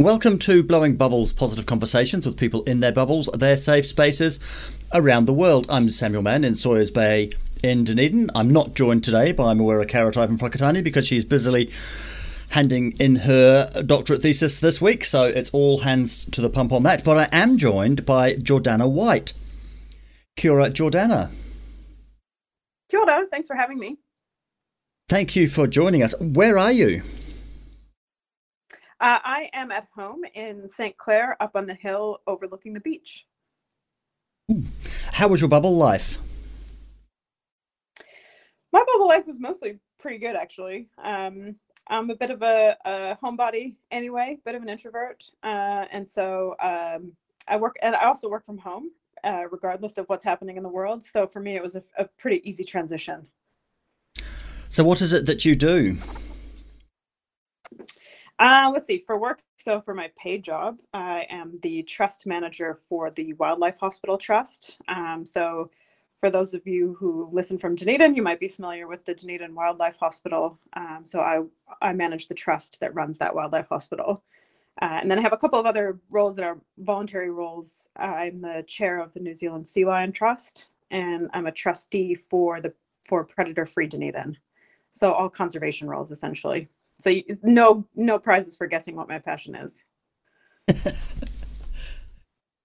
Welcome to Blowing Bubbles Positive Conversations with people in their bubbles, their safe spaces around the world. I'm Samuel Mann in Sawyers Bay in Dunedin. I'm not joined today by Moira Karatai from Whakatane because she's busily handing in her doctorate thesis this week, so it's all hands to the pump on that. But I am joined by Jordana White. Kia ora, Jordana. Kia ora, thanks for having me. Thank you for joining us. Where are you? Uh, I am at home in St. Clair, up on the hill overlooking the beach. How was your bubble life? My bubble life was mostly pretty good, actually. Um, I'm a bit of a, a, homebody anyway, bit of an introvert, uh, and so um, I work, and I also work from home, uh, regardless of what's happening in the world. So for me, it was a, a pretty easy transition. So, what is it that you do? Uh, let's see, for work, so for my paid job, I am the trust manager for the Wildlife Hospital Trust. Um, so for those of you who listen from Dunedin, you might be familiar with the Dunedin Wildlife Hospital. Um, so I, I manage the trust that runs that wildlife hospital. Uh, and then I have a couple of other roles that are voluntary roles. I'm the chair of the New Zealand Sea Lion Trust, and I'm a trustee for the for Predator Free Dunedin. So all conservation roles essentially. So you, no no prizes for guessing what my passion is.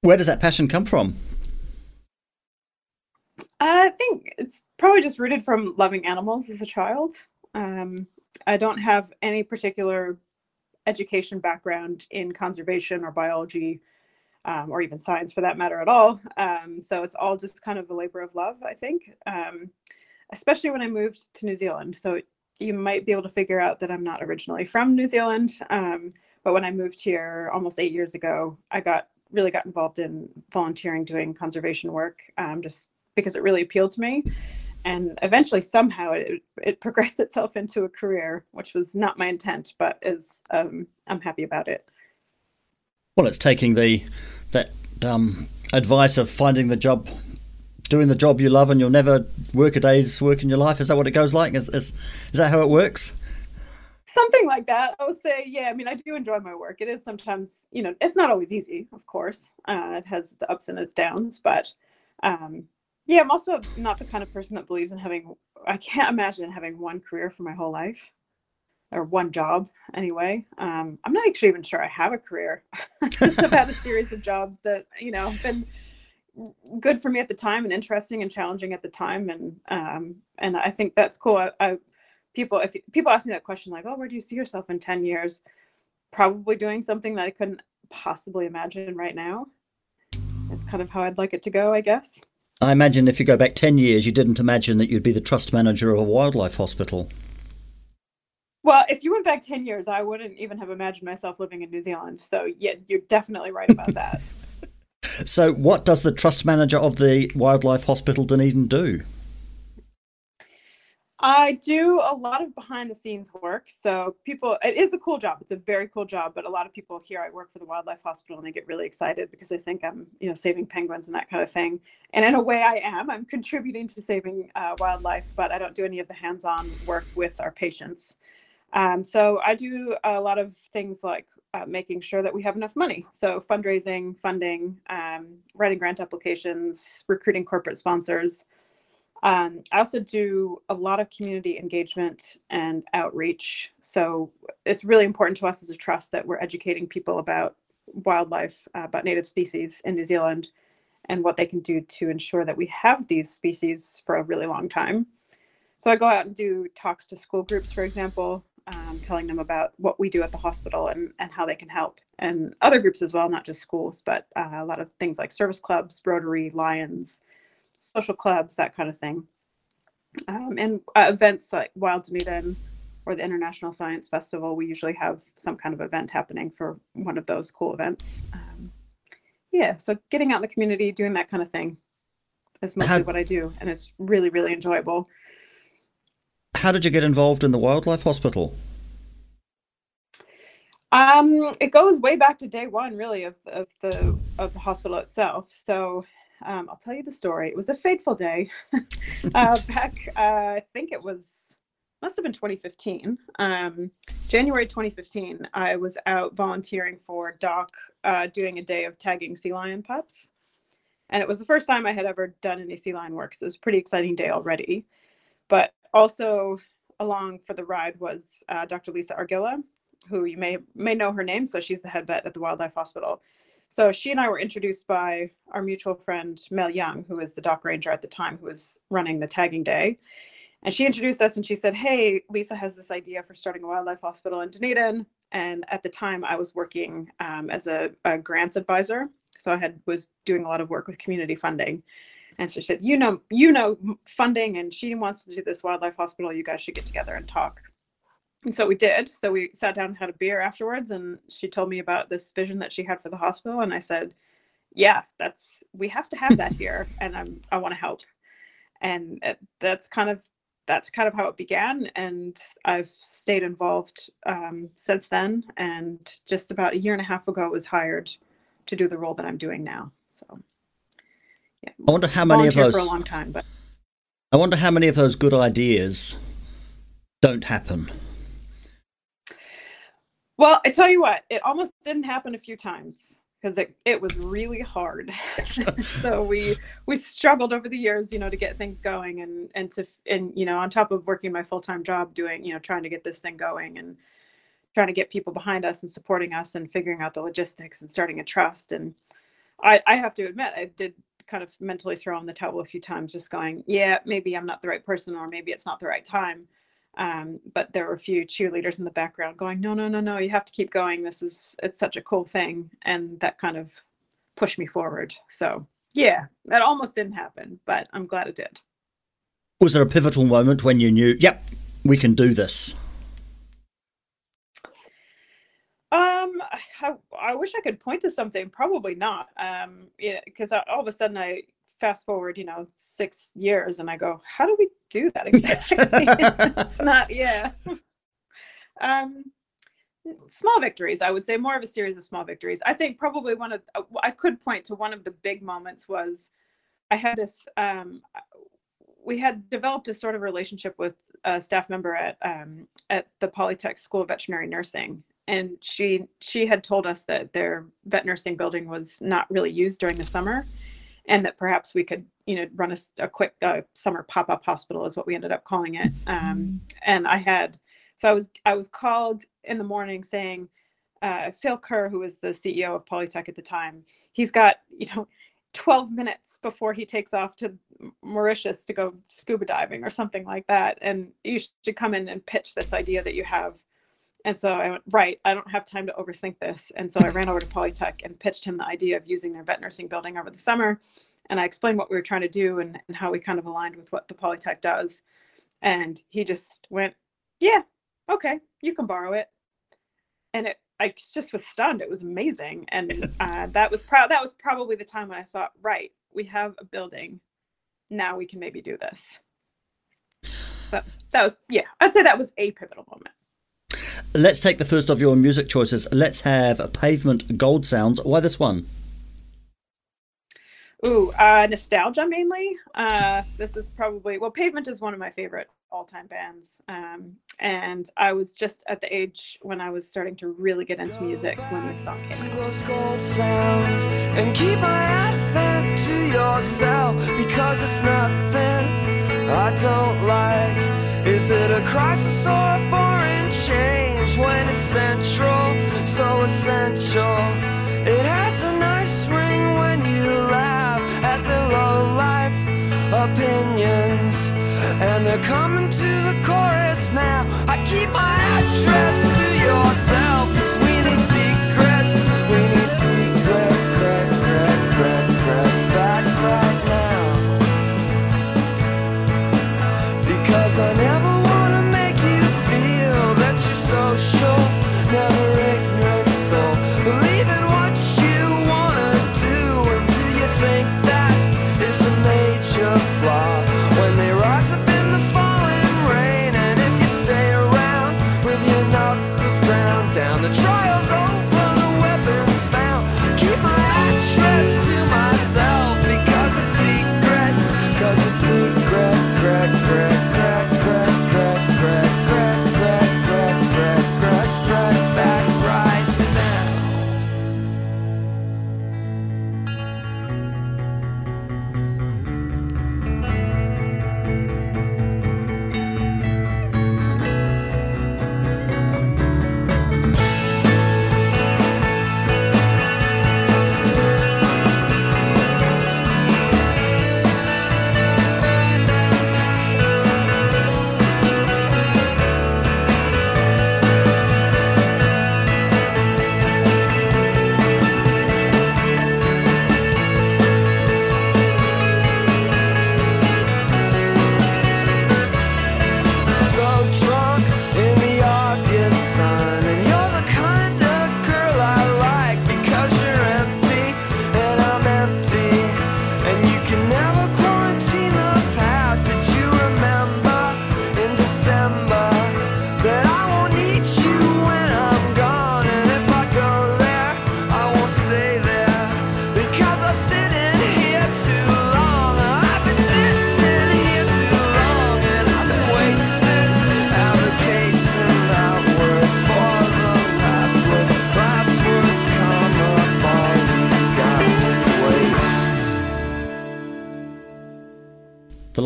Where does that passion come from? I think it's probably just rooted from loving animals as a child. Um, I don't have any particular education background in conservation or biology um, or even science for that matter at all. Um, so it's all just kind of a labor of love, I think, um, especially when I moved to New Zealand. So you might be able to figure out that I'm not originally from New Zealand. Um, but when I moved here almost eight years ago, I got really got involved in volunteering doing conservation work um, just because it really appealed to me. And eventually, somehow, it, it progressed itself into a career, which was not my intent, but is um, I'm happy about it. Well, it's taking the that um, advice of finding the job doing the job you love and you'll never work a day's work in your life? Is that what it goes like? Is, is, is that how it works? Something like that. I would say, yeah, I mean, I do enjoy my work. It is sometimes, you know, it's not always easy, of course. Uh, it has its ups and its downs, but um, yeah, I'm also not the kind of person that believes in having, I can't imagine having one career for my whole life or one job anyway. Um, I'm not actually even sure I have a career. I just have had a series of jobs that, you know, have been good for me at the time and interesting and challenging at the time. And um and i think that's cool. I, I, people if people ask me that question like oh where do you see yourself in 10 years? Probably doing something that i couldn't possibly imagine right now. Is kind of how i'd like it to go i guess. I imagine if you go back 10 years you didn't imagine that you'd be the trust manager of a wildlife hospital. Well, if you went back 10 years, I wouldn't even have imagined myself living in New Zealand. So, yeah, you're definitely right about that. So, what does the trust manager of the Wildlife Hospital Dunedin do? I do a lot of behind the scenes work. So people, it is a cool job. It's a very cool job. But a lot of people here, I work for the wildlife hospital, and they get really excited because they think I'm, you know, saving penguins and that kind of thing. And in a way, I am. I'm contributing to saving uh, wildlife, but I don't do any of the hands-on work with our patients. Um, so I do a lot of things like uh, making sure that we have enough money. So fundraising, funding, um, writing grant applications, recruiting corporate sponsors. Um, I also do a lot of community engagement and outreach. So it's really important to us as a trust that we're educating people about wildlife, uh, about native species in New Zealand, and what they can do to ensure that we have these species for a really long time. So I go out and do talks to school groups, for example, um, telling them about what we do at the hospital and, and how they can help, and other groups as well, not just schools, but uh, a lot of things like service clubs, Rotary, Lions, social clubs, that kind of thing. Um, and uh, events like Wild Dunedin or the International Science Festival, we usually have some kind of event happening for one of those cool events. Um, yeah, so getting out in the community, doing that kind of thing is mostly How- what I do, and it's really, really enjoyable. How did you get involved in the wildlife hospital? Um, it goes way back to day one, really, of of the of the hospital itself. So, um, I'll tell you the story. It was a fateful day. uh, back, uh, I think it was must have been 2015. Um, January 2015. I was out volunteering for Doc, uh, doing a day of tagging sea lion pups, and it was the first time I had ever done any sea lion work. So it was a pretty exciting day already. But also along for the ride was uh, Dr. Lisa Argilla, who you may may know her name. So she's the head vet at the Wildlife Hospital. So she and I were introduced by our mutual friend Mel Young, who was the DOC ranger at the time, who was running the tagging day. And she introduced us and she said, Hey, Lisa has this idea for starting a wildlife hospital in Dunedin. And at the time I was working um, as a, a grants advisor. So I had was doing a lot of work with community funding. And so she said, you know, you know funding and she wants to do this wildlife hospital. You guys should get together and talk. And so we did. So we sat down and had a beer afterwards, and she told me about this vision that she had for the hospital. And I said, "Yeah, that's we have to have that here, and I'm I want to help." And it, that's kind of that's kind of how it began. And I've stayed involved um, since then. And just about a year and a half ago, I was hired to do the role that I'm doing now. So, yeah, I wonder how many of those. for a long time, but I wonder how many of those good ideas don't happen. Well, I tell you what, it almost didn't happen a few times because it, it was really hard. so we we struggled over the years, you know, to get things going and and to and you know, on top of working my full time job, doing you know, trying to get this thing going and trying to get people behind us and supporting us and figuring out the logistics and starting a trust. And I I have to admit, I did kind of mentally throw in the towel a few times, just going, yeah, maybe I'm not the right person or maybe it's not the right time. Um, but there were a few cheerleaders in the background going no no no no you have to keep going. This is it's such a cool thing. And that kind of pushed me forward. So yeah that almost didn't happen but i'm glad it did. Was there a pivotal moment when you knew, yep, we can do this? Um I, I wish i could point to something probably not um yeah because all of a sudden i fast forward you know six years and i go how do we do that exactly? It's not yeah. Um small victories i would say more of a series of small victories. I think probably one of uh, i could point to one of the big moments was i had this um we had developed a sort of relationship with a staff member at um at the polytech school of veterinary nursing and she she had told us that their vet nursing building was not really used during the summer and that perhaps we could you know run a, a quick uh, summer pop-up hospital is what we ended up calling it. Um, and i had so i was i was called in the morning saying uh, phil ker who was the ceo of polytech at the time he's got you know 12 minutes before he takes off to mauritius to go scuba diving or something like that. And you should come in and pitch this idea that you have and so I went, right, I don't have time to overthink this. And so I ran over to Polytech and pitched him the idea of using their vet nursing building over the summer. And I explained what we were trying to do and, and how we kind of aligned with what the Polytech does. And he just went, yeah, okay, you can borrow it. And it, I just was stunned. It was amazing. And uh, that was proud. That was probably the time when I thought, right, we have a building. Now we can maybe do this. That was, that was, yeah, I'd say that was a pivotal moment. Let's take the first of your music choices. Let's have Pavement Gold Soundz. Why this one? Ooh, uh, nostalgia mainly. Uh, this is probably well, Pavement is one of my favorite all-time bands, um, and I was just at the age when I was starting to really get into music when this song came out. Those gold sounds and keep my advent to yourself because it's nothing I don't like. Is it a crisis or a boring change when it's central, so essential? It has a nice ring when you laugh at the low life opinions, and they're they're coming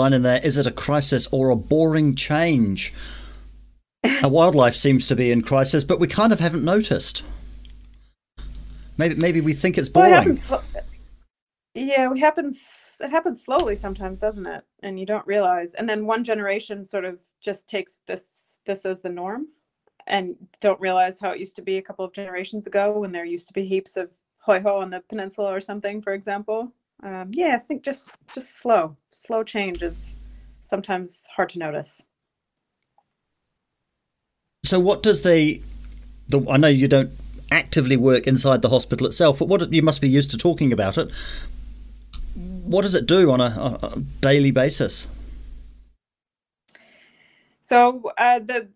line in there is it a crisis or a boring change? Our wildlife seems to be in crisis, but we kind of haven't noticed. Maybe maybe we think it's Well, it boring. happens yeah, it happens. It happens slowly sometimes, doesn't it? And you don't realize. And then one generation sort of just takes this this as the norm, and don't realize how it used to be a couple of generations ago when there used to be heaps of hoiho on the peninsula or something, for example. Um, yeah, I think just just slow, slow change is sometimes hard to notice. So what does the the I know you don't actively work inside the hospital itself, but what you must be used to talking about it. What does it do on a, a, daily basis? So uh, the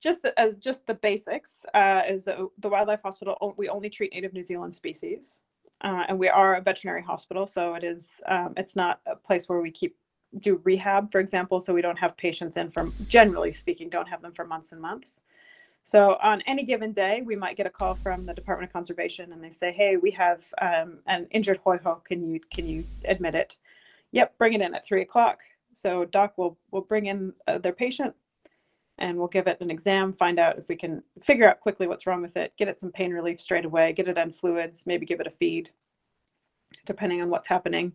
just the, uh, just the basics uh, is that the wildlife hospital. We only treat native New Zealand species, uh, and we are a veterinary hospital. So it is. Um, it's not a place where we keep do rehab, for example. So we don't have patients in from generally speaking, don't have them for months and months. So on any given day, we might get a call from the Department of Conservation, and they say, "Hey, we have um, an injured hoiho. Can you can you admit it?" Yep, bring it in at three o'clock. So doc will will bring in uh, their patient, and we'll give it an exam, find out if we can figure out quickly what's wrong with it, get it some pain relief straight away, get it on fluids, maybe give it a feed, depending on what's happening.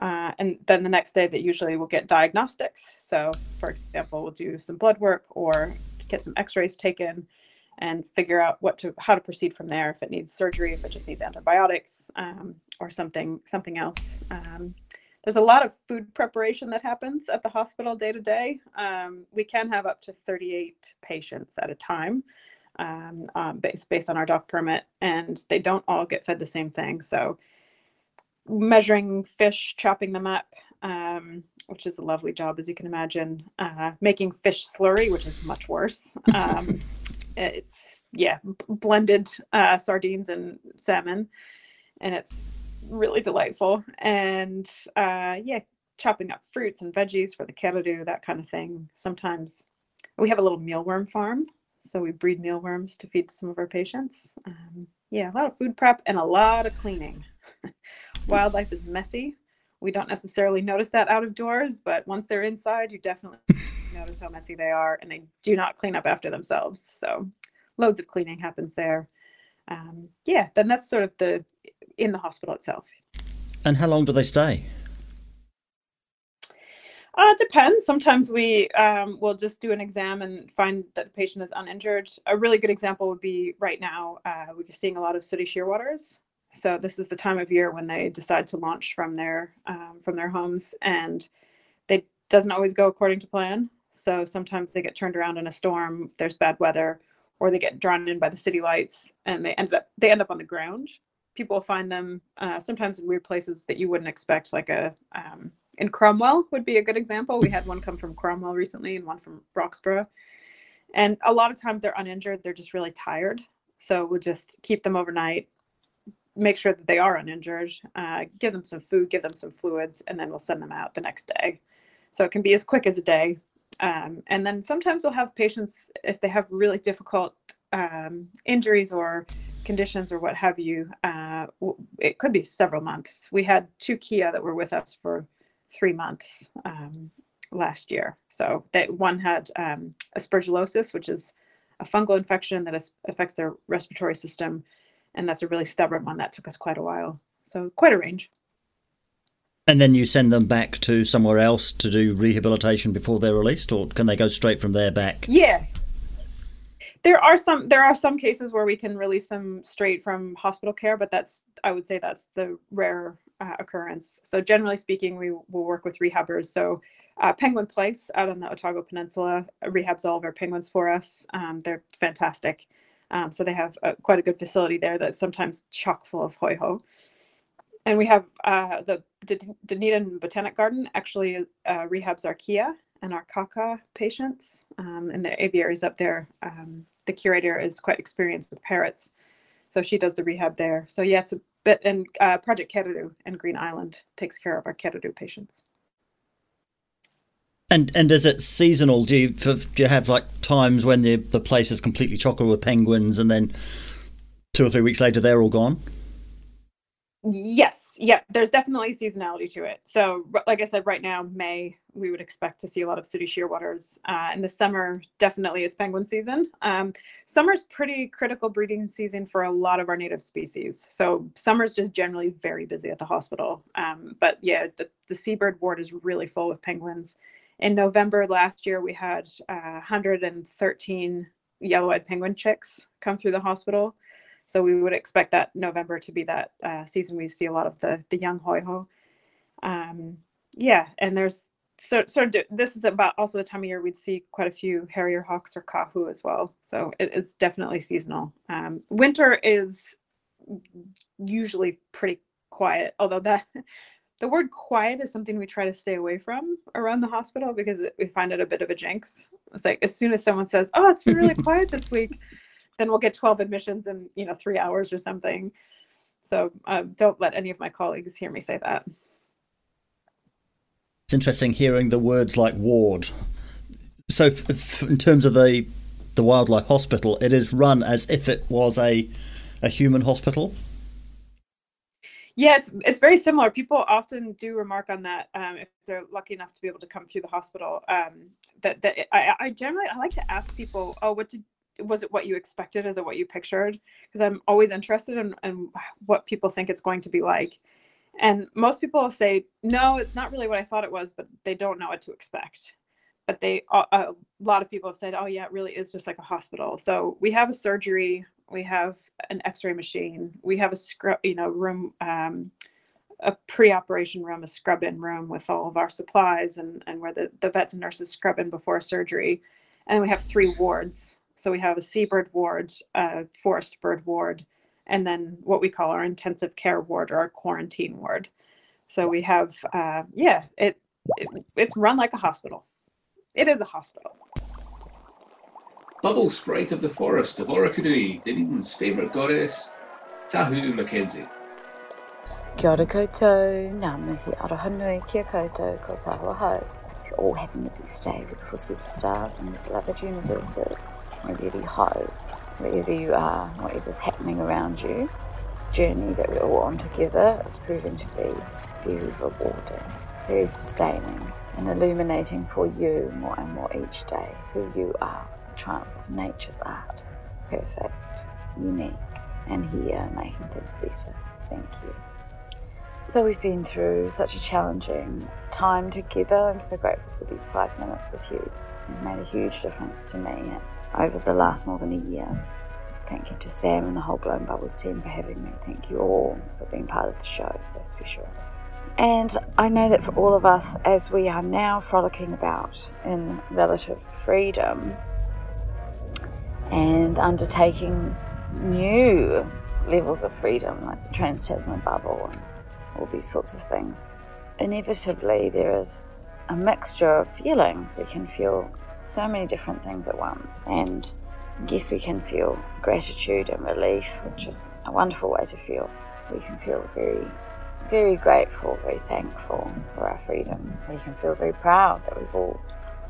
Uh, and then the next day, that usually we'll get diagnostics. So, for example, we'll do some blood work or get some X-rays taken, and figure out what to how to proceed from there. If it needs surgery, if it just needs antibiotics, um, or something something else. Um, there's a lot of food preparation that happens at the hospital day to day. Um, we can have up to 38 patients at a time um, um, based, based on our doc permit, and they don't all get fed the same thing. So, measuring fish, chopping them up, um, which is a lovely job, as you can imagine, uh, making fish slurry, which is much worse. Um, it's, yeah, blended uh, sardines and salmon, and it's really delightful. And uh, yeah, chopping up fruits and veggies for the Kereru, that kind of thing. Sometimes we have a little mealworm farm, so we breed mealworms to feed some of our patients. Um, yeah, a lot of food prep and a lot of cleaning. Wildlife is messy. We don't necessarily notice that out of doors, but once they're inside, you definitely notice how messy they are, and they do not clean up after themselves. So, loads of cleaning happens there. Um, yeah, then that's sort of the in the hospital itself. And how long do they stay? Uh, it depends. Sometimes we um, will just do an exam and find that the patient is uninjured. A really good example would be right now, uh, we're seeing a lot of sooty shearwaters. So this is the time of year when they decide to launch from their um, from their homes, and they doesn't always go according to plan. So sometimes they get turned around in a storm there's bad weather, or they get drawn in by the city lights, and they end up they end up on the ground. People find them uh, sometimes in weird places that you wouldn't expect, like a um, in Cromwell would be a good example. We had one come from Cromwell recently and one from Roxburgh, And a lot of times they're uninjured, they're just really tired. So we'll just keep them overnight, make sure that they are uninjured, uh, give them some food, give them some fluids, and then we'll send them out the next day. So it can be as quick as a day. Um, and then sometimes we'll have patients, if they have really difficult um, injuries or conditions or what have you, uh, it could be several months. We had two Kea that were with us for three months um, last year. So that one had um, aspergillosis, which is a fungal infection that is, affects their respiratory system, and that's a really stubborn one that took us quite a while. So quite a range. And then you send them back to somewhere else to do rehabilitation before they're released, or can they go straight from there back? Yeah, there are some there are some cases where we can release them straight from hospital care, but that's I would say that's the rare uh, occurrence. So generally speaking, we will work with rehabbers. So uh, Penguin Place out on the Otago Peninsula rehabs all of our penguins for us. Um, they're fantastic. Um, so they have a, quite a good facility there that's sometimes chock full of hoiho. And we have uh, the Dunedin Botanic Garden actually uh, rehabs our Kea and our Kaka patients. Um, and the aviaries up there, um, the curator is quite experienced with parrots. So she does the rehab there. So yeah, it's a bit, and uh, Project Kereru and Green Island takes care of our Kereru patients. And and is it seasonal? Do you do you have like times when the the place is completely chocolate with penguins, and then two or three weeks later they're all gone? Yes, yeah, there's definitely seasonality to it. So, like I said, right now, May, we would expect to see a lot of sooty shearwaters. Uh, in the summer, definitely it's penguin season. Um, summer's pretty critical breeding season for a lot of our native species. So, summer's just generally very busy at the hospital. Um, but yeah, the, the seabird ward is really full with penguins. In November last year, we had uh, 113 yellow eyed penguin chicks come through the hospital. So we would expect that November to be that uh, season we see a lot of the the young hoiho. Um, yeah, and there's so sort of this is about also the time of year we'd see quite a few harrier hawks or kahu as well. So it is definitely seasonal. Um, winter is usually pretty quiet, although that the word quiet is something we try to stay away from around the hospital because we find it a bit of a jinx. It's like as soon as someone says, "Oh, it's been really quiet this week," then we'll get 12 admissions in you know three hours or something so uh, don't let any of my colleagues hear me say that it's interesting hearing the words like ward so f- f- in terms of the the wildlife hospital it is run as if it was a a human hospital yeah, it's it's very similar. People often do remark on that um, if they're lucky enough to be able to come through the hospital. Um, that that I, I generally I like to ask people, oh, what did was it what you expected? Is it what you pictured? Because I'm always interested in, in what people think it's going to be like. And most people say, no, it's not really what I thought it was, but they don't know what to expect. But they, a lot of people have said, oh, yeah, it really is just like a hospital. So we have a surgery, we have an x ray machine, we have a scrub, you know, room, um, a pre-operation room, a scrub-in room with all of our supplies and, and where the, the vets and nurses scrub in before surgery. And we have three wards. So we have a seabird ward, a forest bird ward, and then what we call our intensive care ward or our quarantine ward. So we have, uh, yeah, it, it it's run like a hospital. It is a hospital. Bubble sprite of the forest of Orokonui, Dunedin's favourite goddess, Tahu Mackenzie. Kia ora koutou, ngā mihi arohanui kia koutou ko Tahu Hau. You're all having the best day, beautiful superstars and beloved universes. I really hope wherever you are, whatever's happening around you, this journey that we're all on together is proving to be very rewarding, very sustaining, and illuminating for you more and more each day who you are, the triumph of nature's art. Perfect, unique, and here making things better. Thank you. So, we've been through such a challenging time together. I'm so grateful for these five minutes with you. It made a huge difference to me over the last more than a year. Thank you to Sam and the whole Blown Bubbles team for having me. Thank you all for being part of the show. So special. And I know that for all of us, as we are now frolicking about in relative freedom and undertaking new levels of freedom, like the Trans Tasman bubble and all these sorts of things, inevitably there is a mixture of feelings. We can feel so many different things at once. And yes, we can feel gratitude and relief, which is a wonderful way to feel. We can feel very, very grateful, very thankful for our freedom. We can feel very proud that we've all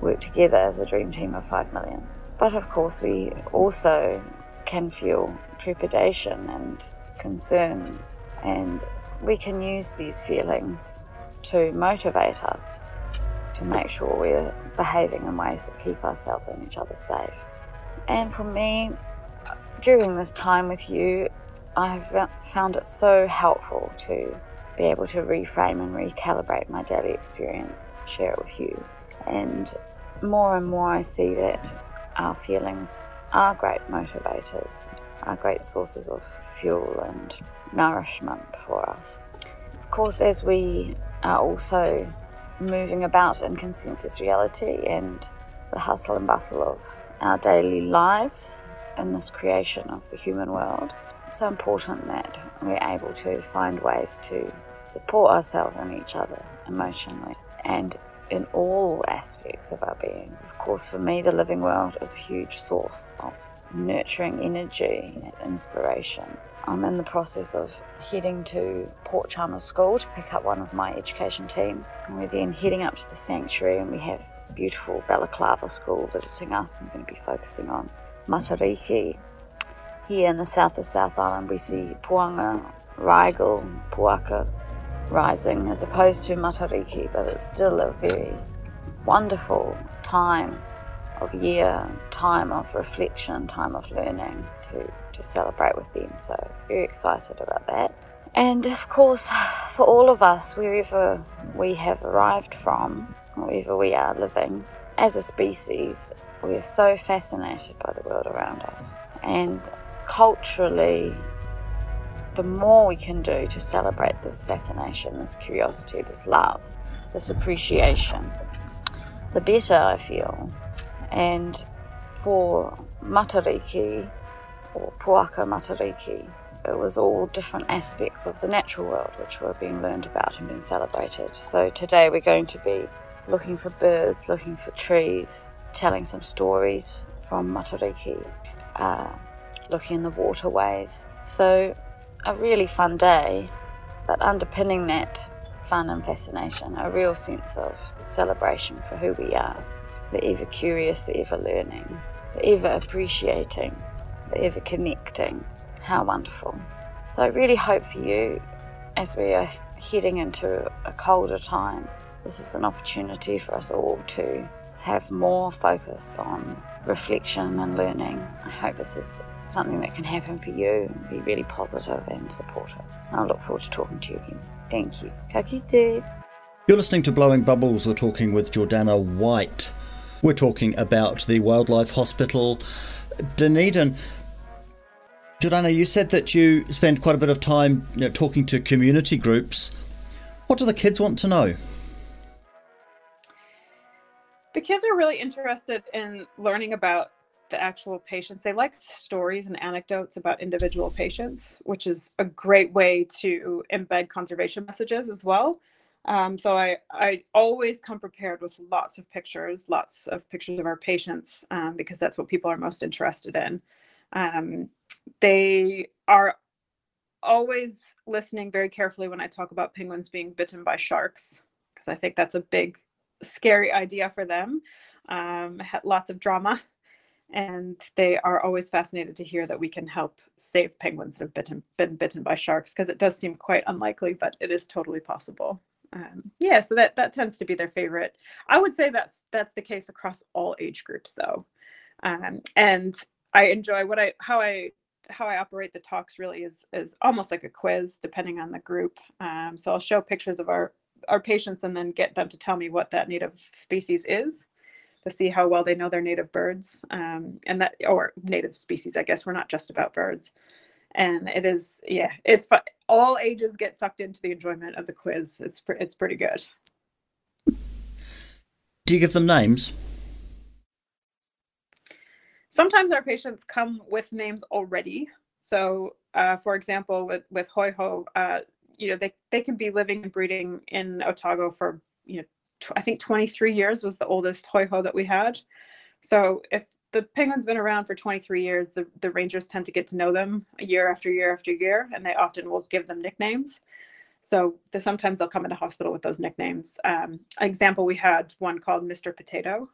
worked together as a dream team of 5 million. But of course, we also can feel trepidation and concern, and we can use these feelings to motivate us to make sure we're behaving in ways that keep ourselves and each other safe. And for me, during this time with you, I've found it so helpful to be able to reframe and recalibrate my daily experience, share it with you. And more and more, I see that our feelings are great motivators, are great sources of fuel and nourishment for us. Of course, as we are also moving about in consensus reality and the hustle and bustle of our daily lives in this creation of the human world. It's so important that we're able to find ways to support ourselves and each other emotionally and in all aspects of our being. Of course, for me, the living world is a huge source of nurturing energy and inspiration. I'm in the process of heading to Port Chalmers School to pick up one of my education team. And we're then heading up to the sanctuary and we have beautiful Balaclava School visiting us. I'm going to be focusing on Matariki. Here in the south of South Island we see Puanga, Rigel, Puaka rising as opposed to Matariki, but it's still a very wonderful time of year, time of reflection, time of learning to, to celebrate with them. So, very excited about that. And of course, for all of us, wherever we have arrived from, wherever we are living, as a species, we're so fascinated by the world around us. And culturally, the more we can do to celebrate this fascination, this curiosity, this love, this appreciation, the better I feel. And for Matariki, or Puaka Matariki, it was all different aspects of the natural world which were being learned about and being celebrated. So today we're going to be looking for birds, looking for trees, telling some stories from Matariki, uh, looking in the waterways. So a really fun day, but underpinning that fun and fascination, a real sense of celebration for who we are, the ever curious, the ever learning, the ever appreciating, the ever connecting. How wonderful. So I really hope for you as we are heading into a colder time, this is an opportunity for us all to have more focus on reflection and learning. I hope this is something that can happen for you and be really positive and supportive. I look forward to talking to you again. Thank you. Ka kite. You're listening to Blowing Bubbles. We're talking with Jordana White. We're talking about the Wildlife Hospital Dunedin. Jordana, you said that you spend quite a bit of time you know, talking to community groups. What do the kids want to know? The kids are really interested in learning about the actual patients. They like stories and anecdotes about individual patients, which is a great way to embed conservation messages as well. Um, so I, I always come prepared with lots of pictures, lots of pictures of our patients, um, because that's what people are most interested in. Um, they are always listening very carefully when I talk about penguins being bitten by sharks, because I think that's a big, scary idea for them. Um, lots of drama and they are always fascinated to hear that we can help save penguins that have bitten, been bitten by sharks because it does seem quite unlikely, but it is totally possible. Um, yeah, so that that tends to be their favorite. I would say that's that's the case across all age groups, though. Um, and I enjoy what I how I how I operate the talks really is is almost like a quiz, depending on the group. Um, so I'll show pictures of our our patients and then get them to tell me what that native species is to see how well they know their native birds um, and that or native species i guess we're not just about birds and it is yeah it's fun all ages get sucked into the enjoyment of the quiz. It's it's pretty good. Do you give them names? Sometimes our patients come with names already. So uh, for example with with hoiho uh, you know they, they can be living and breeding in otago for you know tw- i think 23 years was the oldest hoiho that we had. So if the penguin's been around for 23 years the, the rangers tend to get to know them year after year after year and they often will give them nicknames. So the, sometimes they'll come into hospital with those nicknames. Um, an example we had one called mr potato.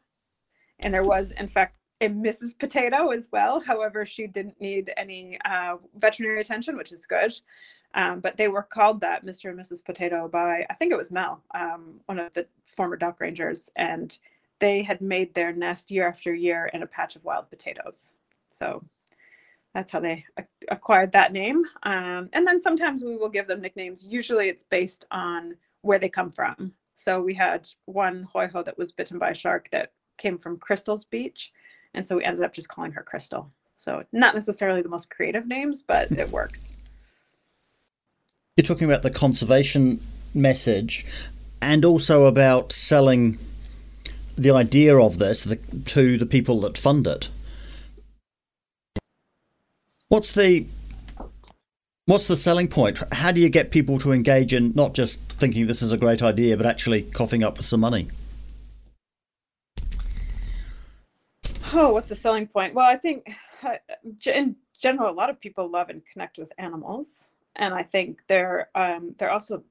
And there was in fact a mrs potato as well however she didn't need any uh, veterinary attention which is good. Um, but they were called that mr and mrs potato by i think it was mel um, one of the former DOC rangers and they had made their nest year after year in a patch of wild potatoes. So that's how they acquired that name. Um, and then sometimes we will give them nicknames. Usually it's based on where they come from. So we had one hoiho that was bitten by a shark that came from Crystal's Beach. And so we ended up just calling her Crystal. So not necessarily the most creative names, but it works. You're talking about the conservation message and also about selling the idea of this the, to the people that fund it. What's the what's the selling point? How do you get people to engage in not just thinking this is a great idea, but actually coughing up some money? Oh, what's the selling point? Well, I think uh, in general, a lot of people love and connect with animals, and I think they're um, they're also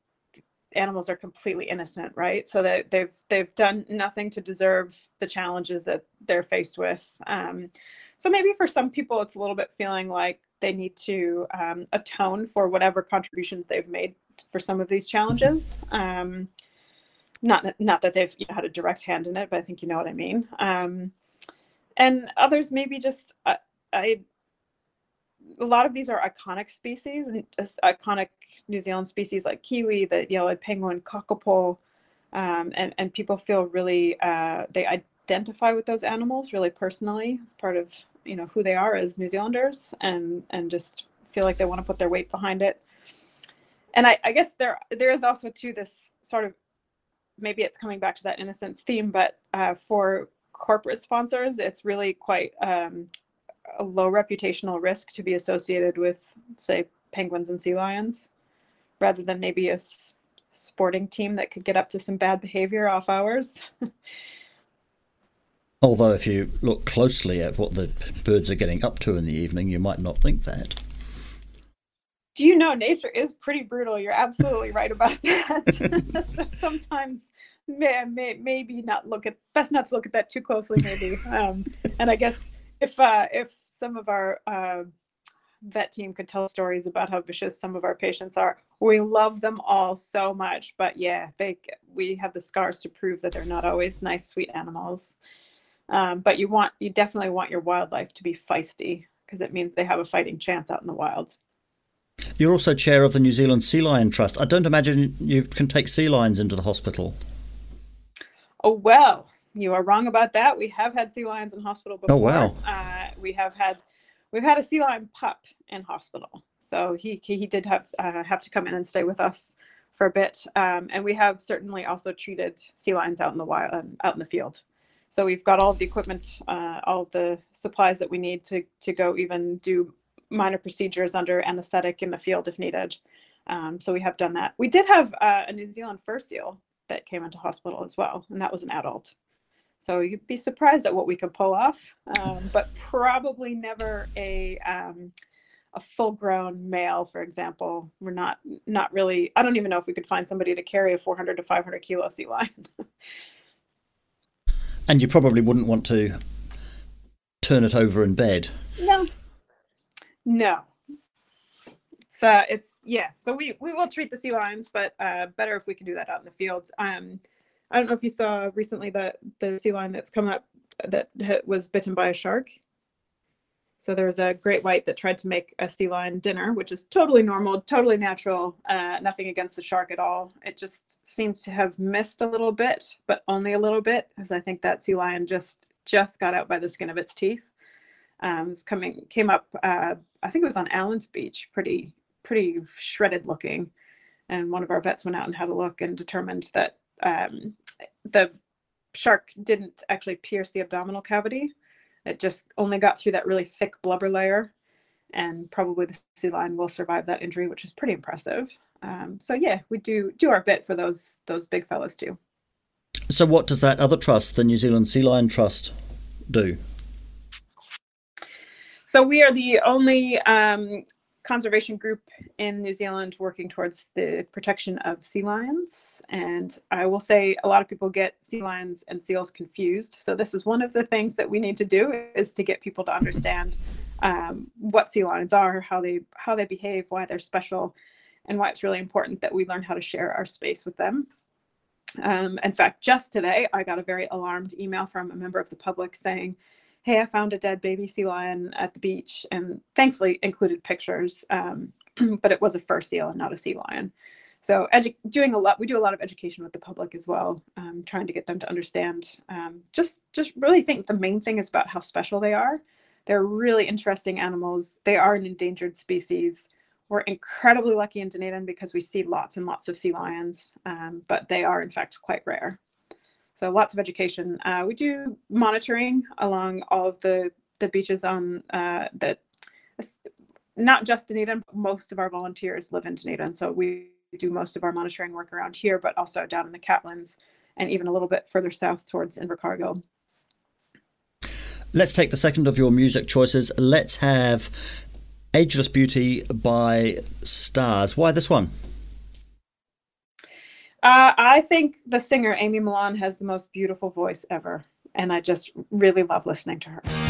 animals are completely innocent, right? So that they've they've done nothing to deserve the challenges that they're faced with. Um, so maybe for some people, it's a little bit feeling like they need to um, atone for whatever contributions they've made for some of these challenges. Um, not not that they've you know, had a direct hand in it, but I think you know what I mean. Um, and others maybe just uh, I a lot of these are iconic species and iconic New Zealand species like kiwi, the yellow penguin, kakapo, um, and and people feel really uh, they identify with those animals really personally as part of you know who they are as New Zealanders, and and just feel like they want to put their weight behind it. And I, I guess there there is also to this sort of maybe it's coming back to that innocence theme, but uh, for corporate sponsors, it's really quite um, a low reputational risk to be associated with, say, penguins and sea lions, rather than maybe a s- sporting team that could get up to some bad behavior off hours. Although, if you look closely at what the birds are getting up to in the evening, you might not think that. Do you know nature is pretty brutal? You're absolutely right about that. Sometimes, may, may, maybe not look at best not to look at that too closely, maybe. Um, and I guess if uh, if some of our uh, vet team could tell stories about how vicious some of our patients are, we love them all so much. But yeah, they we have the scars to prove that they're not always nice, sweet animals. Um, but you want you definitely want your wildlife to be feisty because it means they have a fighting chance out in the wild. You're also chair of the New Zealand Sea Lion Trust. I don't imagine you can take sea lions into the hospital. Oh well, you are wrong about that. We have had sea lions in hospital before. Oh wow! Uh, we have had we've had a sea lion pup in hospital, so he he, did have uh, have to come in and stay with us for a bit. Um, and we have certainly also treated sea lions out in the wild, um, out in the field. So we've got all the equipment, uh, all the supplies that we need to to go even do minor procedures under anesthetic in the field if needed. Um, so we have done that. We did have uh, a New Zealand fur seal that came into hospital as well, and that was an adult. So you'd be surprised at what we could pull off, um, but probably never a um, a full grown male, for example. We're not not really. I don't even know if we could find somebody to carry a 400 to 500 kilo sea lion. and you probably wouldn't want to turn it over in bed. No. No. It's uh, it's yeah. So we we will treat the sea lions, but uh, better if we can do that out in the fields. Um, I don't know if you saw recently that the sea lion that's come up that was bitten by a shark. So there was a great white that tried to make a sea lion dinner, which is totally normal, totally natural, uh, nothing against the shark at all. It just seemed to have missed a little bit, but only a little bit, because I think that sea lion just just got out by the skin of its teeth. Um, it's coming came up. Uh, I think it was on Allans Beach, pretty pretty shredded looking, and one of our vets went out and had a look and determined that um, the shark didn't actually pierce the abdominal cavity it just only got through that really thick blubber layer, and probably the sea lion will survive that injury, which is pretty impressive. Um, so yeah, we do do our bit for those those big fellas too. So what does that other trust, the New Zealand Sea Lion Trust, do? So we are the only um, conservation group in New Zealand working towards the protection of sea lions. And I will say a lot of people get sea lions and seals confused. So this is one of the things that we need to do is to get people to understand um, what sea lions are, how they how they behave, why they're special, and why it's really important that we learn how to share our space with them. Um, in fact, just today, I got a very alarmed email from a member of the public saying, hey, I found a dead baby sea lion at the beach, and thankfully included pictures, um, but it was a fur seal and not a sea lion. So edu- doing a lot, we do a lot of education with the public as well, um, trying to get them to understand. Um, just, just really think the main thing is about how special they are. They're really interesting animals. They are an endangered species. We're incredibly lucky in Dunedin because we see lots and lots of sea lions, um, but they are in fact quite rare. So lots of education. Uh, we do monitoring along all of the the beaches on uh, that, not just Dunedin. But most of our volunteers live in Dunedin, so we do most of our monitoring work around here, but also down in the Catlins and even a little bit further south towards Invercargill. Let's take the second of your music choices. Let's have Ageless Beauty by Stars. Why this one? Uh, I think the singer Amy Millan has the most beautiful voice ever, and I just really love listening to her.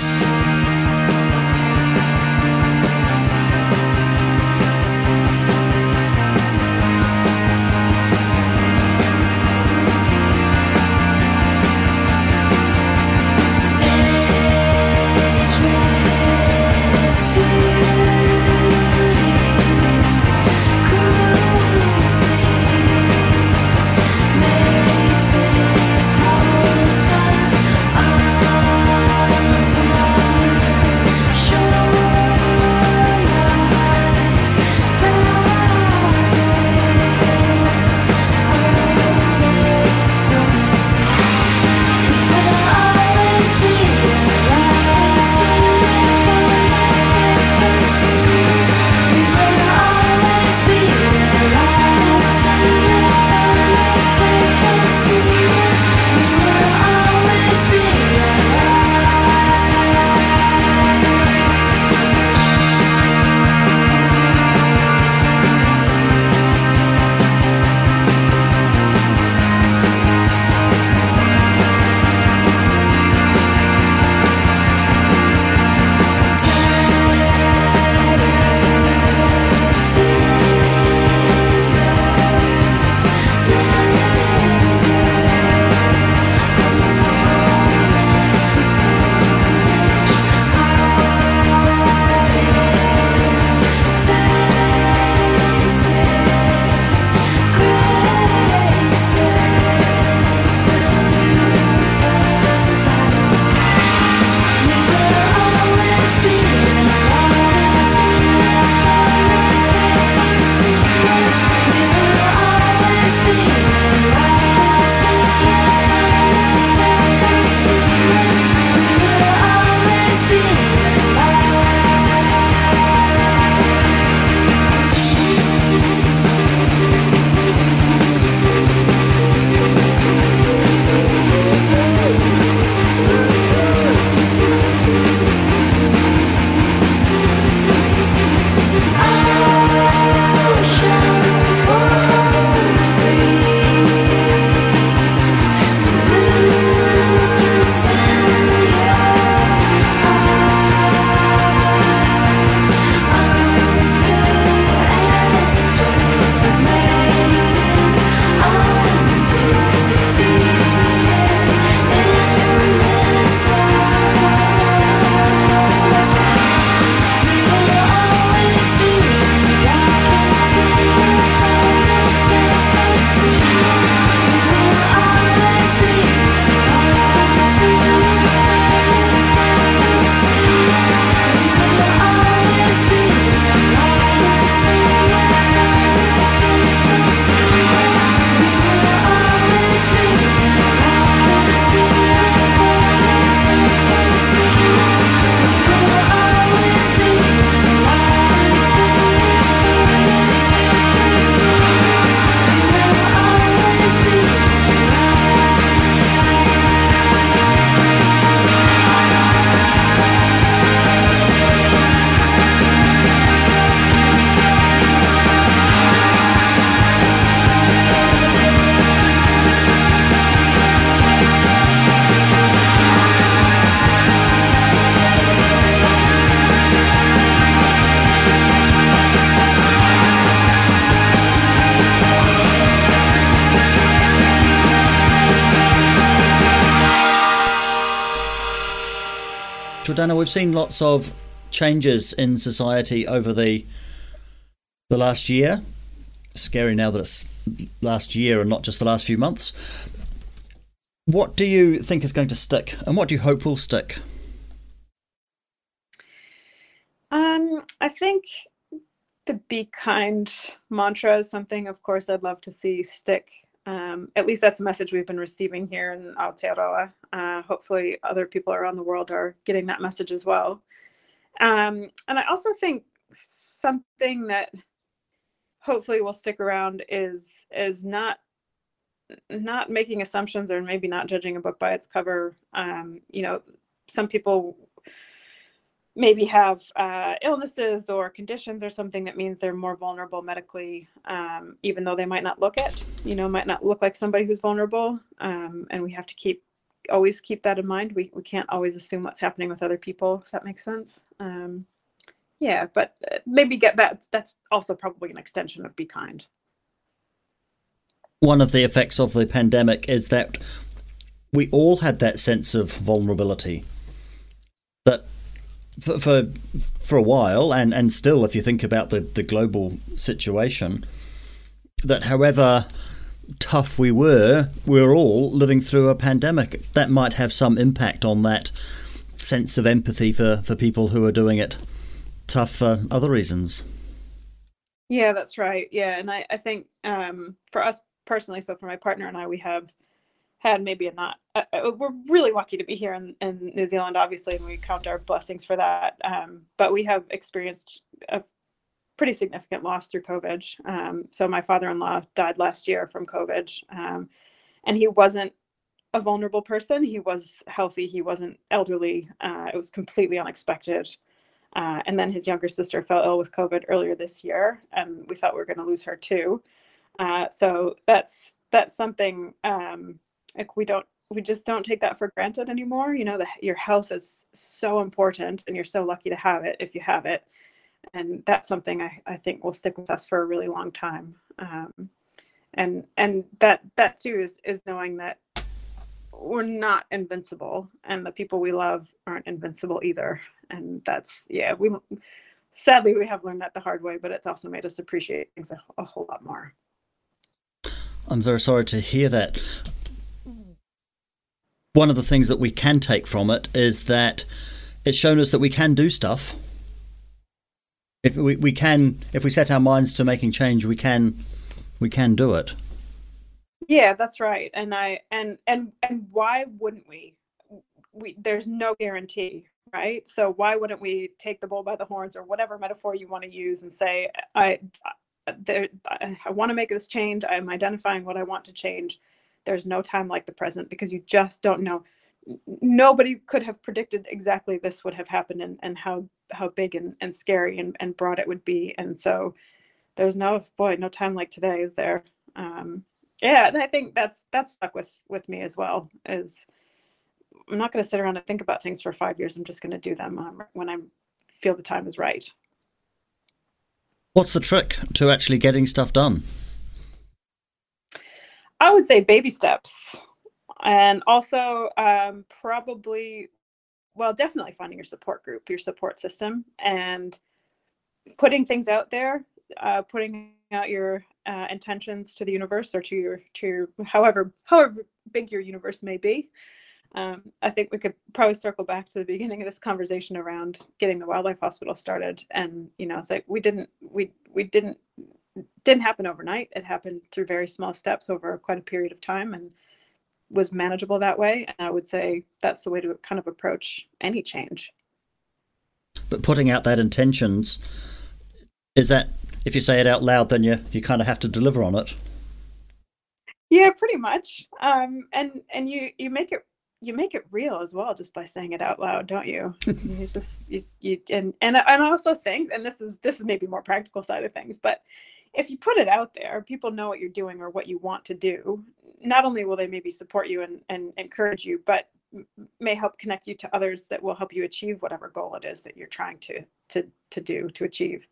Jordana, we've seen lots of changes in society over the the last year. Scary now that it's last year and not just the last few months. What do you think is going to stick, and what do you hope will stick? Um, I think the be kind mantra is something, of course, I'd love to see stick. Um, at least that's the message we've been receiving here in Aotearoa. Uh, hopefully, other people around the world are getting that message as well. Um, and I also think something that hopefully will stick around is is not not making assumptions or maybe not judging a book by its cover. Um, you know, some people maybe have uh, illnesses or conditions or something that means they're more vulnerable medically, um, even though they might not look it. You know, might not look like somebody who's vulnerable, um, and we have to keep always keep that in mind. We we can't always assume what's happening with other people. If that makes sense. Um, yeah, but uh, maybe get that. That's also probably an extension of be kind. One of the effects of the pandemic is that we all had that sense of vulnerability. That for, for for, a while, and, and still, if you think about the, the global situation, that however tough we were, we're all living through a pandemic. That might have some impact on that sense of empathy for, for people who are doing it tough for other reasons. Yeah, that's right. Yeah, and I, I think um, for us personally, so for my partner and I, we have had maybe a not. Uh, uh, we're really lucky to be here in, in New Zealand, obviously, and we count our blessings for that. Um, but we have experienced a pretty significant loss through COVID. Um, so my father-in-law died last year from COVID, um, and he wasn't a vulnerable person. He was healthy. He wasn't elderly. Uh, it was completely unexpected. Uh, and then his younger sister fell ill with COVID earlier this year, and we thought we were going to lose her too. Uh, so that's that's something um, like we don't we just don't take that for granted anymore. You know, that your health is so important, and you're so lucky to have it if you have it. And that's something I, I think will stick with us for a really long time. Um, and and that that too is is knowing that we're not invincible and the people we love aren't invincible either and that's yeah we sadly we have learned that the hard way but it's also made us appreciate things a, a whole lot more i'm very sorry to hear that one of the things that we can take from it is that it's shown us that we can do stuff. If we, we can if we set our minds to making change we can we can do it. Yeah that's right. And i and and and why wouldn't we? We there's no guarantee right? So why wouldn't we take the bull by the horns or whatever metaphor you want to use and say i there i want to make this change. I'm identifying what i want to change there's no time like the present because you just don't know. Nobody could have predicted exactly this would have happened and, and how how big and, and scary and, and broad it would be. And so there's no boy no time like today is there? Um, yeah and i think that's that's stuck with with me as well is i'm not going to sit around and think about things for five years. I'm just going to do them I'm, when i feel the time is right. What's the trick to actually getting stuff done i would say baby steps and also um, probably well definitely finding your support group your support system and putting things out there uh, putting out your uh, intentions to the universe or to your to your, however however big your universe may be. Um, I think we could probably circle back to the beginning of this conversation around getting the wildlife hospital started. And you know, it's like we didn't we we didn't didn't happen overnight. It happened through very small steps over quite a period of time, and was manageable that way. And I would say that's the way to kind of approach any change. But putting out that intentions is that if you say it out loud, then you you kind of have to deliver on it. Yeah, pretty much. Um, and and you you make it you make it real as well just by saying it out loud, don't you? you just you, you and and and I also think, and this is this is maybe more practical side of things, but if you put it out there, people know what you're doing or what you want to do. Not only will they maybe support you and, and encourage you, but may help connect you to others that will help you achieve whatever goal it is that you're trying to to to do to achieve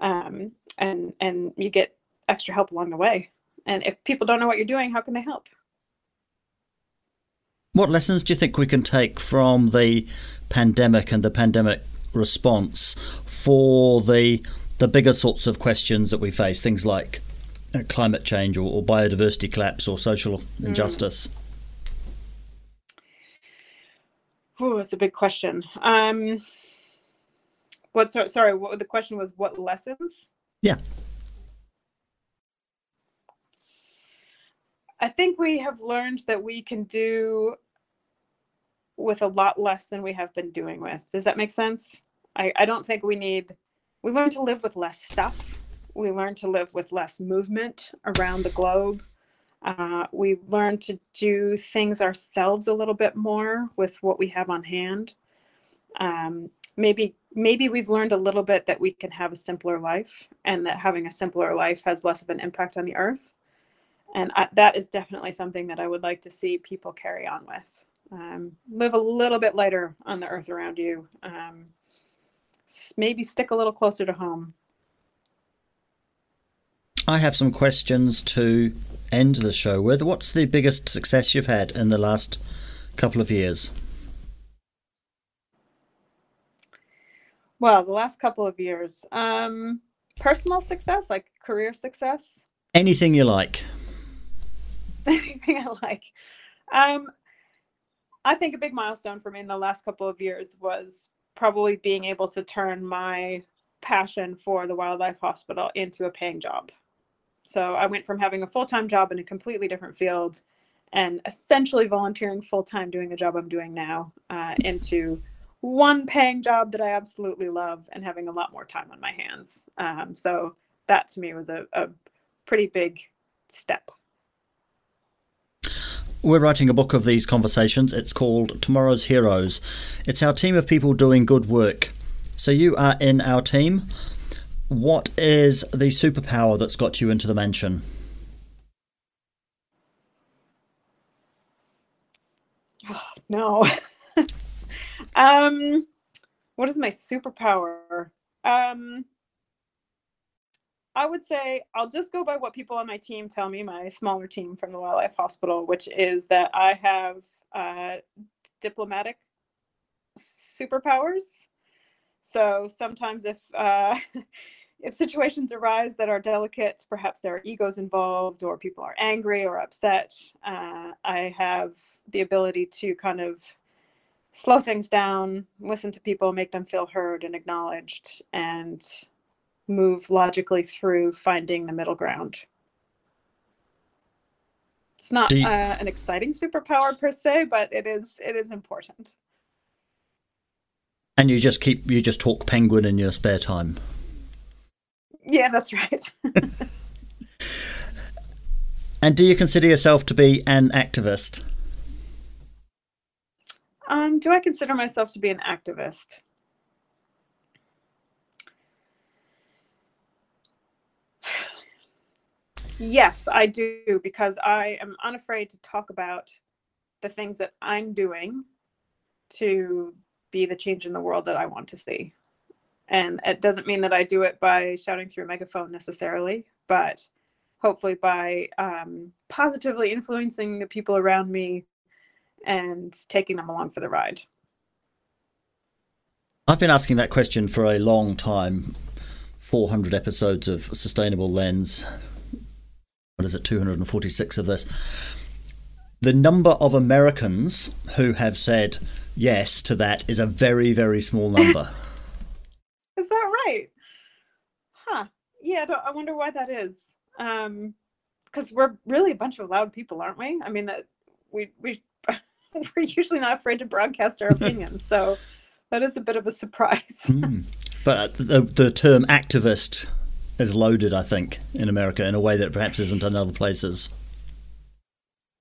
um, and and you get extra help along the way. And if people don't know what you're doing, how can they help? What lessons do you think we can take from the pandemic and the pandemic response for the the bigger sorts of questions that we face, things like uh, climate change or, or, biodiversity collapse or social mm. injustice? Oh, that's a big question. Um, what? Sorry, what the question was? What lessons? Yeah. I think we have learned that we can do with a lot less than we have been doing with. Does that make sense? I, I don't think we need, we learn to live with less stuff. We learn to live with less movement around the globe. Uh, we learn to do things ourselves a little bit more with what we have on hand. Um, maybe maybe we've learned a little bit that we can have a simpler life and that having a simpler life has less of an impact on the earth and I, that is definitely something that i would like to see people carry on with um, live a little bit lighter on the earth around you um, maybe stick a little closer to home. I have some questions to end the show with. What's the biggest success you've had in the last couple of years? Well the last couple of years um, personal success like career success? Anything you like. Anything I like. Um, I think a big milestone for me in the last couple of years was probably being able to turn my passion for the wildlife hospital into a paying job. So I went from having a full time job in a completely different field and essentially volunteering full time doing the job I'm doing now uh, into one paying job that I absolutely love and having a lot more time on my hands. Um, so that to me was a, a pretty big step. We're writing a book of these conversations. It's called Tomorrow's Heroes. It's our team of people doing good work. So you are in our team. What is the superpower that's got you into the mansion? Oh, no. um, what is my superpower? Um, I would say I'll just go by what people on my team tell me, my smaller team from the Wildlife Hospital, which is that I have uh, diplomatic superpowers. So sometimes if uh, if situations arise that are delicate, perhaps there are egos involved, or people are angry or upset, uh, I have the ability to kind of slow things down, listen to people, make them feel heard and acknowledged, and move logically through finding the middle ground. It's not you, uh, an exciting superpower per se, but it is it is important. And you just keep you just talk penguin in your spare time. Yeah, that's right. and do you consider yourself to be an activist? Um, do I consider myself to be an activist? Yes, I do because I am unafraid to talk about the things that I'm doing to be the change in the world that I want to see. And it doesn't mean that I do it by shouting through a megaphone necessarily, but hopefully by um, positively influencing the people around me and taking them along for the ride. I've been asking that question for a long time 400 episodes of Sustainable Lens what is it, 246 of this. The number of Americans who have said yes to that is a very, very small number. is that right? Huh. Yeah, I wonder why that is. Um, because we're really a bunch of loud people, aren't we? I mean, uh, we we we're usually not afraid to broadcast our opinions, so that is a bit of a surprise. mm. But the the term activist is loaded, I think, in America in a way that perhaps isn't in other places.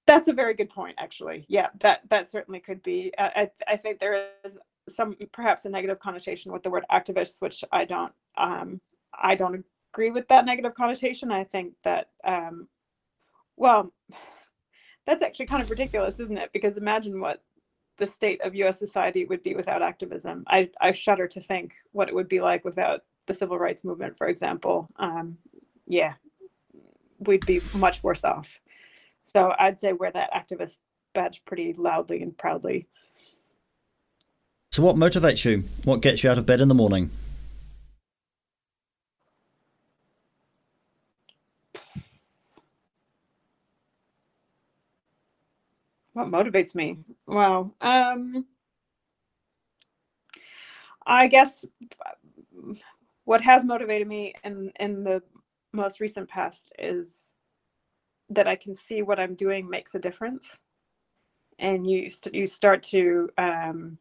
That's a very good point, actually. Yeah, that that certainly could be. I I think there is some perhaps a negative connotation with the word activist, which I don't um, I don't agree with that negative connotation. I think that um, well, that's actually kind of ridiculous, isn't it? Because imagine what the state of U.S. society would be without activism. I I shudder to think what it would be like without the civil rights movement, for example, um, yeah, we'd be much worse off. So I'd say we're that activist badge pretty loudly and proudly. So, what motivates you? What gets you out of bed in the morning? What motivates me? Well, um, I guess what has motivated me in in the most recent past is that I can see what I'm doing makes a difference, and you you start to um,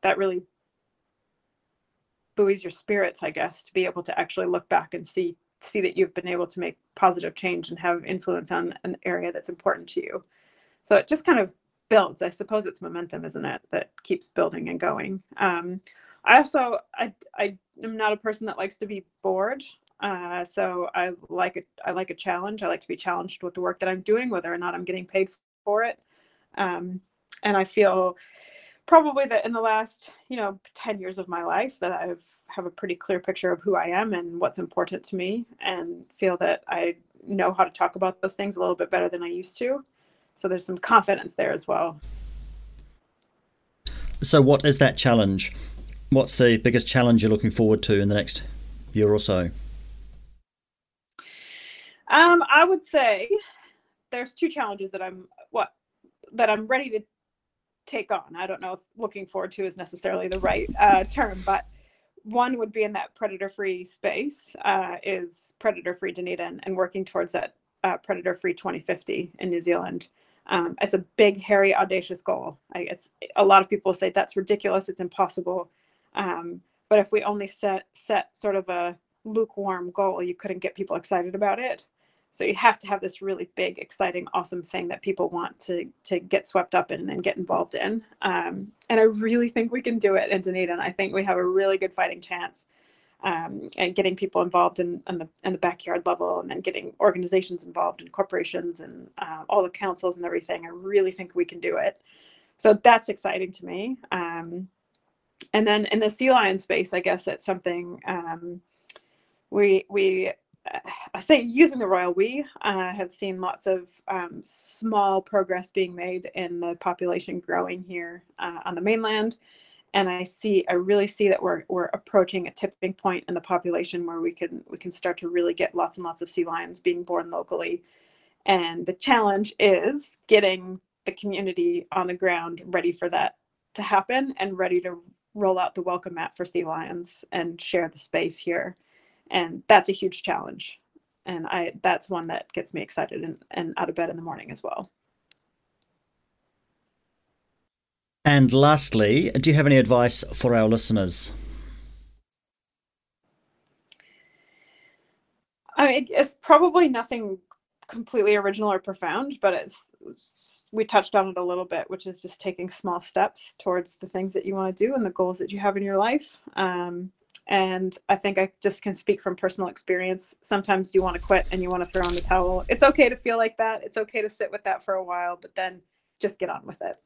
that really buoys your spirits, I guess, to be able to actually look back and see see that you've been able to make positive change and have influence on an area that's important to you. So it just kind of builds. I suppose it's momentum, isn't it, that keeps building and going. Um, I also I I am not a person that likes to be bored. Uh, so I like it. I like a challenge. I like to be challenged with the work that I'm doing, whether or not I'm getting paid for it. Um, and I feel probably that in the last you know 10 years of my life that i've have a pretty clear picture of who i am and what's important to me and feel that i know how to talk about those things a little bit better than i used to so there's some confidence there as well so what is that challenge what's the biggest challenge you're looking forward to in the next year or so um, i would say there's two challenges that i'm what that i'm ready to take on. I don't know if looking forward to is necessarily the right uh, term, but one would be in that predator-free space uh, is predator-free Dunedin and working towards that uh, predator-free 2050 in New Zealand. Um, it's a big, hairy, audacious goal. I, it's a lot of people say that's ridiculous. It's impossible. Um, but if we only set set sort of a lukewarm goal, you couldn't get people excited about it. So you have to have this really big, exciting, awesome thing that people want to to get swept up in and get involved in. Um, and I really think we can do it in Dunedin. I think we have a really good fighting chance. Um, and getting people involved in, in the in the backyard level, and then getting organizations involved and corporations and uh, all the councils and everything. I really think we can do it. So that's exciting to me. Um, and then in the sea lion space, I guess it's something um, we we I say using the royal we uh, have seen lots of um, small progress being made in the population growing here uh, on the mainland. And I see, I really see that we're, we're approaching a tipping point in the population where we can we can start to really get lots and lots of sea lions being born locally. And the challenge is getting the community on the ground ready for that to happen and ready to roll out the welcome mat for sea lions and share the space here. And that's a huge challenge. And i that's one that gets me excited and, and out of bed in the morning as well. And lastly do you have any advice for our listeners? I mean, it's probably nothing completely original or profound, but it's, it's, we touched on it a little bit, which is just taking small steps towards the things that you want to do and the goals that you have in your life. Um, and I think I just can speak from personal experience. Sometimes you want to quit and you want to throw in the towel. It's okay to feel like that. It's okay to sit with that for a while, but then just get on with it.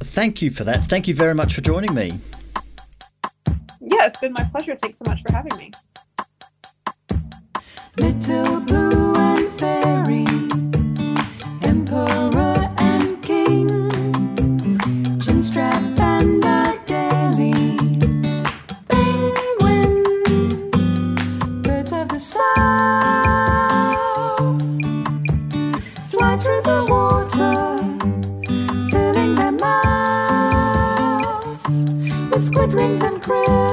Thank you for that. Thank you very much for joining me. Yeah, it's been my pleasure. Thanks so much for having me. Little blue rings and krill.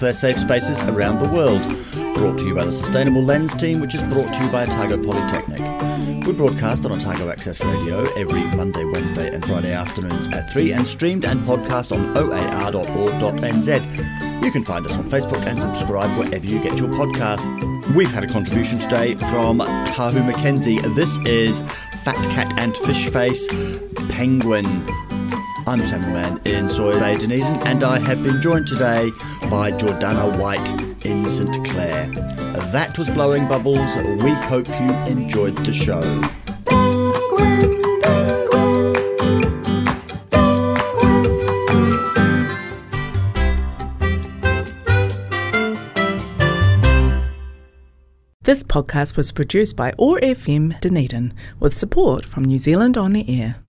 Their safe spaces around the world. Brought to you by the Sustainable Lens team, which is brought to you by Otago Polytechnic. We broadcast on Otago Access Radio every Monday, Wednesday, and Friday afternoons at 3 and streamed and podcast on oar.org.nz. You can find us on Facebook and subscribe wherever you get your podcast. We've had a contribution today from Tahu McKenzie. This is Fat Cat and Fish Face Penguin. I'm Samuel Mann in Sawyer Bay, Dunedin, and I have been joined today by Jordana White in St Clair. That was Blowing Bubbles. We hope you enjoyed the show. This podcast was produced by OAR FM Dunedin with support from New Zealand On the Air.